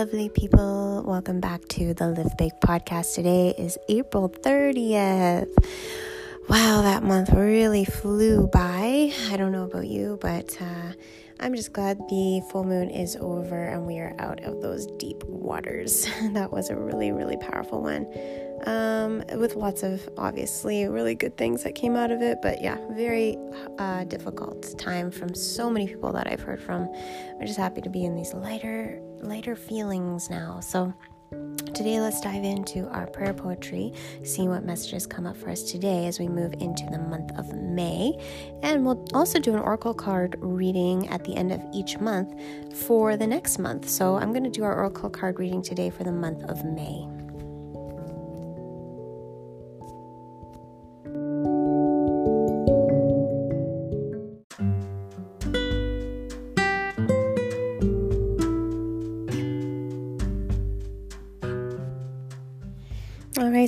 lovely people. Welcome back to the Live Big podcast. Today is April 30th. Wow, that month really flew by. I don't know about you, but uh, I'm just glad the full moon is over and we are out of those deep waters. that was a really, really powerful one. Um, with lots of obviously really good things that came out of it, but yeah, very uh, difficult time from so many people that I've heard from. I'm just happy to be in these lighter, lighter feelings now. So, Today, let's dive into our prayer poetry, see what messages come up for us today as we move into the month of May. And we'll also do an oracle card reading at the end of each month for the next month. So, I'm going to do our oracle card reading today for the month of May.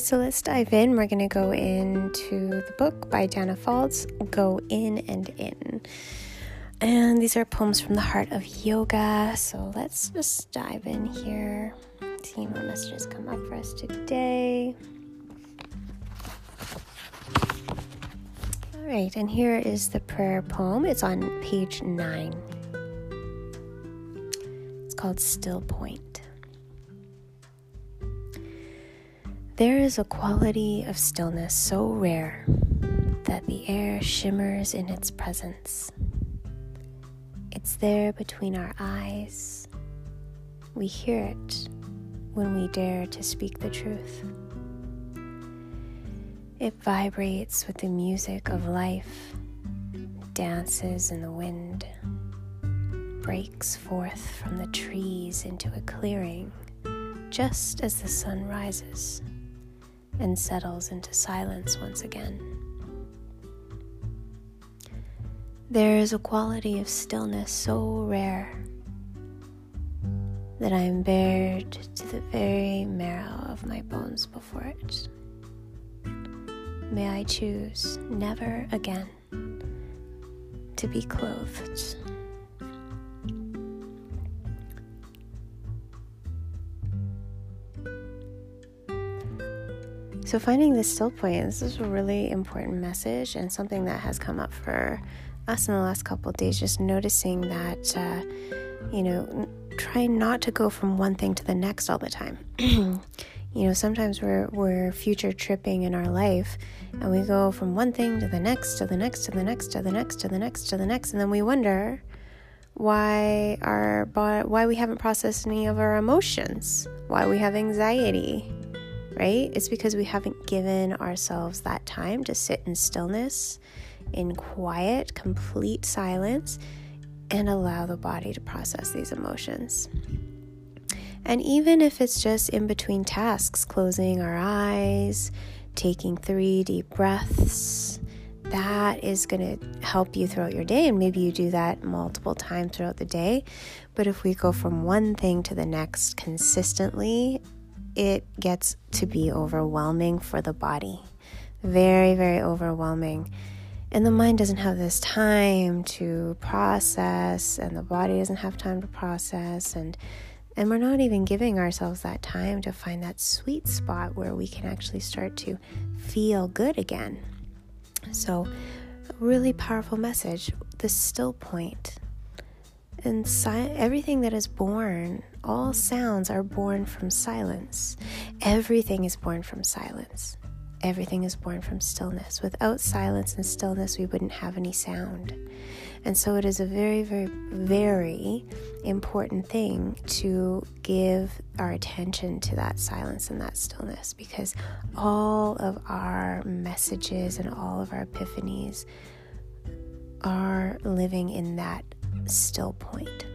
So let's dive in. We're going to go into the book by Danna Faulds, Go In and In. And these are poems from the heart of yoga. So let's just dive in here, see what messages come up for us today. All right, and here is the prayer poem. It's on page nine. It's called Still Point. There is a quality of stillness so rare that the air shimmers in its presence. It's there between our eyes. We hear it when we dare to speak the truth. It vibrates with the music of life, dances in the wind, breaks forth from the trees into a clearing just as the sun rises and settles into silence once again. There is a quality of stillness so rare that I am bared to the very marrow of my bones before it. May I choose never again to be clothed So, finding the still point, this is a really important message and something that has come up for us in the last couple of days. Just noticing that, uh, you know, try not to go from one thing to the next all the time. you know, sometimes we're, we're future tripping in our life and we go from one thing to the next, to the next, to the next, to the next, to the next, to the next, and then we wonder why our why we haven't processed any of our emotions, why we have anxiety, right? It's because we haven't given ourselves that time to sit in stillness, in quiet, complete silence, and allow the body to process these emotions. And even if it's just in between tasks, closing our eyes, taking three deep breaths, that is going to help you throughout your day. And maybe you do that multiple times throughout the day. But if we go from one thing to the next consistently it gets to be overwhelming for the body. Very, very overwhelming. And the mind doesn't have this time to process, and the body doesn't have time to process, and and we're not even giving ourselves that time to find that sweet spot where we can actually start to feel good again. So, really powerful message the still point and si- everything that is born, all sounds are born from silence. Everything is born from silence. Everything is born from stillness. Without silence and stillness, we wouldn't have any sound. And so it is a very, very, very important thing to give our attention to that silence and that stillness because all of our messages and all of our epiphanies are living in that still point.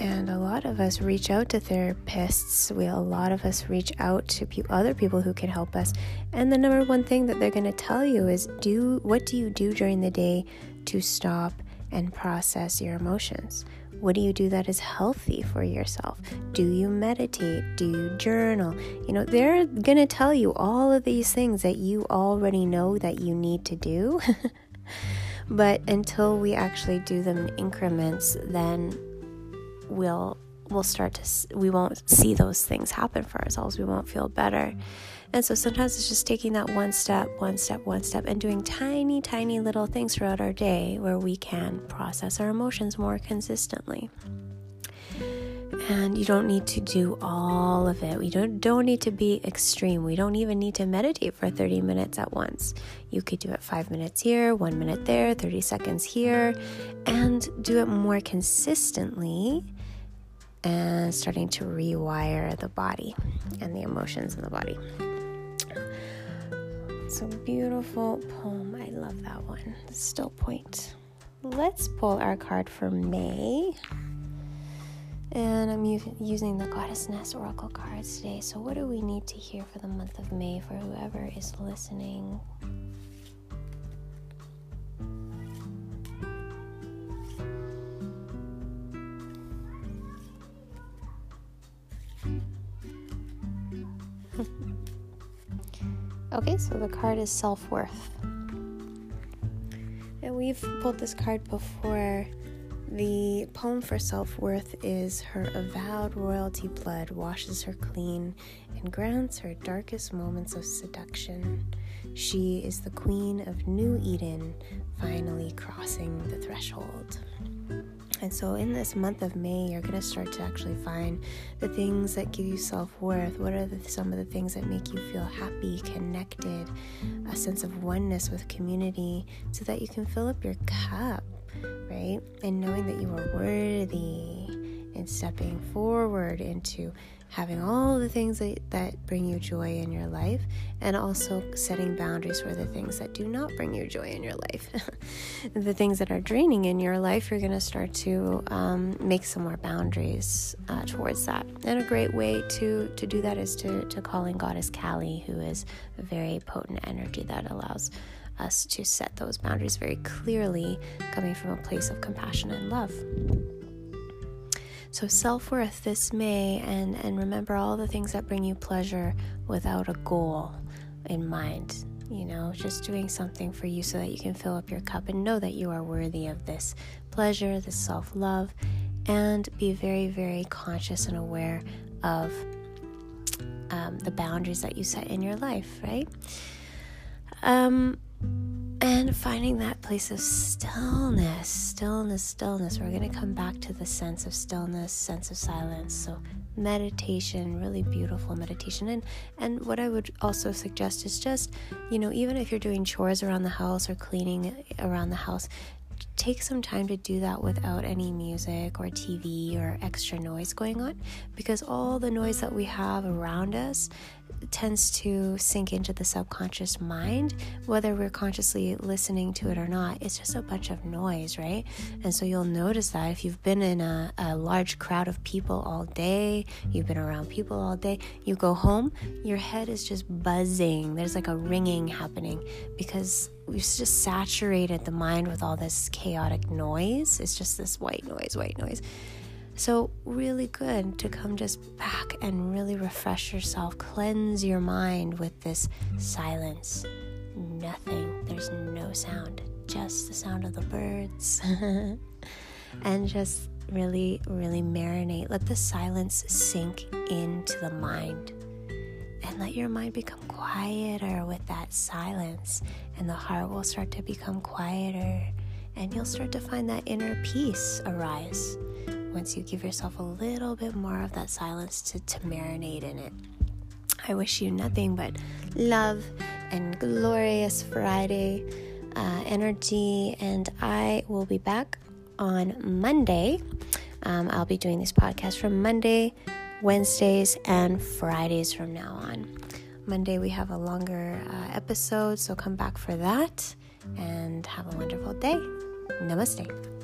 And a lot of us reach out to therapists. We a lot of us reach out to pe- other people who can help us. And the number one thing that they're going to tell you is do what do you do during the day to stop and process your emotions? What do you do that is healthy for yourself? Do you meditate? Do you journal? You know, they're going to tell you all of these things that you already know that you need to do. But until we actually do them in increments, then we'll we'll start to we won't see those things happen for ourselves. We won't feel better. And so sometimes it's just taking that one step one step one step and doing tiny tiny little things throughout our day where we can process our emotions more consistently and you don't need to do all of it. We don't don't need to be extreme. We don't even need to meditate for 30 minutes at once. You could do it 5 minutes here, 1 minute there, 30 seconds here, and do it more consistently and starting to rewire the body and the emotions in the body. It's a beautiful poem. I love that one. Still point. Let's pull our card for May. And I'm u- using the Goddess Nest Oracle cards today. So, what do we need to hear for the month of May for whoever is listening? okay, so the card is self worth. And we've pulled this card before the poem for self worth is Her avowed royalty blood washes her clean and grants her darkest moments of seduction. She is the queen of New Eden, finally crossing the threshold. And so, in this month of May, you're going to start to actually find the things that give you self worth. What are the, some of the things that make you feel happy, connected, a sense of oneness with community, so that you can fill up your cup right? And knowing that you are worthy and stepping forward into having all the things that, that bring you joy in your life and also setting boundaries for the things that do not bring you joy in your life the things that are draining in your life you're going to start to um, make some more boundaries uh, towards that and a great way to to do that is to to call in goddess kali who is a very potent energy that allows us to set those boundaries very clearly, coming from a place of compassion and love. So, self worth this May, and, and remember all the things that bring you pleasure without a goal in mind. You know, just doing something for you so that you can fill up your cup and know that you are worthy of this pleasure, this self love, and be very, very conscious and aware of um, the boundaries that you set in your life, right? Um, and finding that place of stillness, stillness, stillness. We're going to come back to the sense of stillness, sense of silence. So, meditation, really beautiful meditation. And, and what I would also suggest is just, you know, even if you're doing chores around the house or cleaning around the house, take some time to do that without any music or TV or extra noise going on because all the noise that we have around us tends to sink into the subconscious mind, whether we're consciously listening to it or not. It's just a bunch of noise, right? And so you'll notice that if you've been in a, a large crowd of people all day, you've been around people all day, you go home, your head is just buzzing. There's like a ringing happening because we've just saturated the mind with all this chaotic noise. It's just this white noise, white noise. So, really good to come just back and really refresh yourself, cleanse your mind with this silence. Nothing, there's no sound, just the sound of the birds. and just really, really marinate. Let the silence sink into the mind let your mind become quieter with that silence, and the heart will start to become quieter, and you'll start to find that inner peace arise once you give yourself a little bit more of that silence to, to marinate in it. I wish you nothing but love and glorious Friday uh, energy, and I will be back on Monday. Um, I'll be doing this podcast from Monday, Wednesdays, and Fridays from now on. Monday, we have a longer uh, episode, so come back for that and have a wonderful day. Namaste.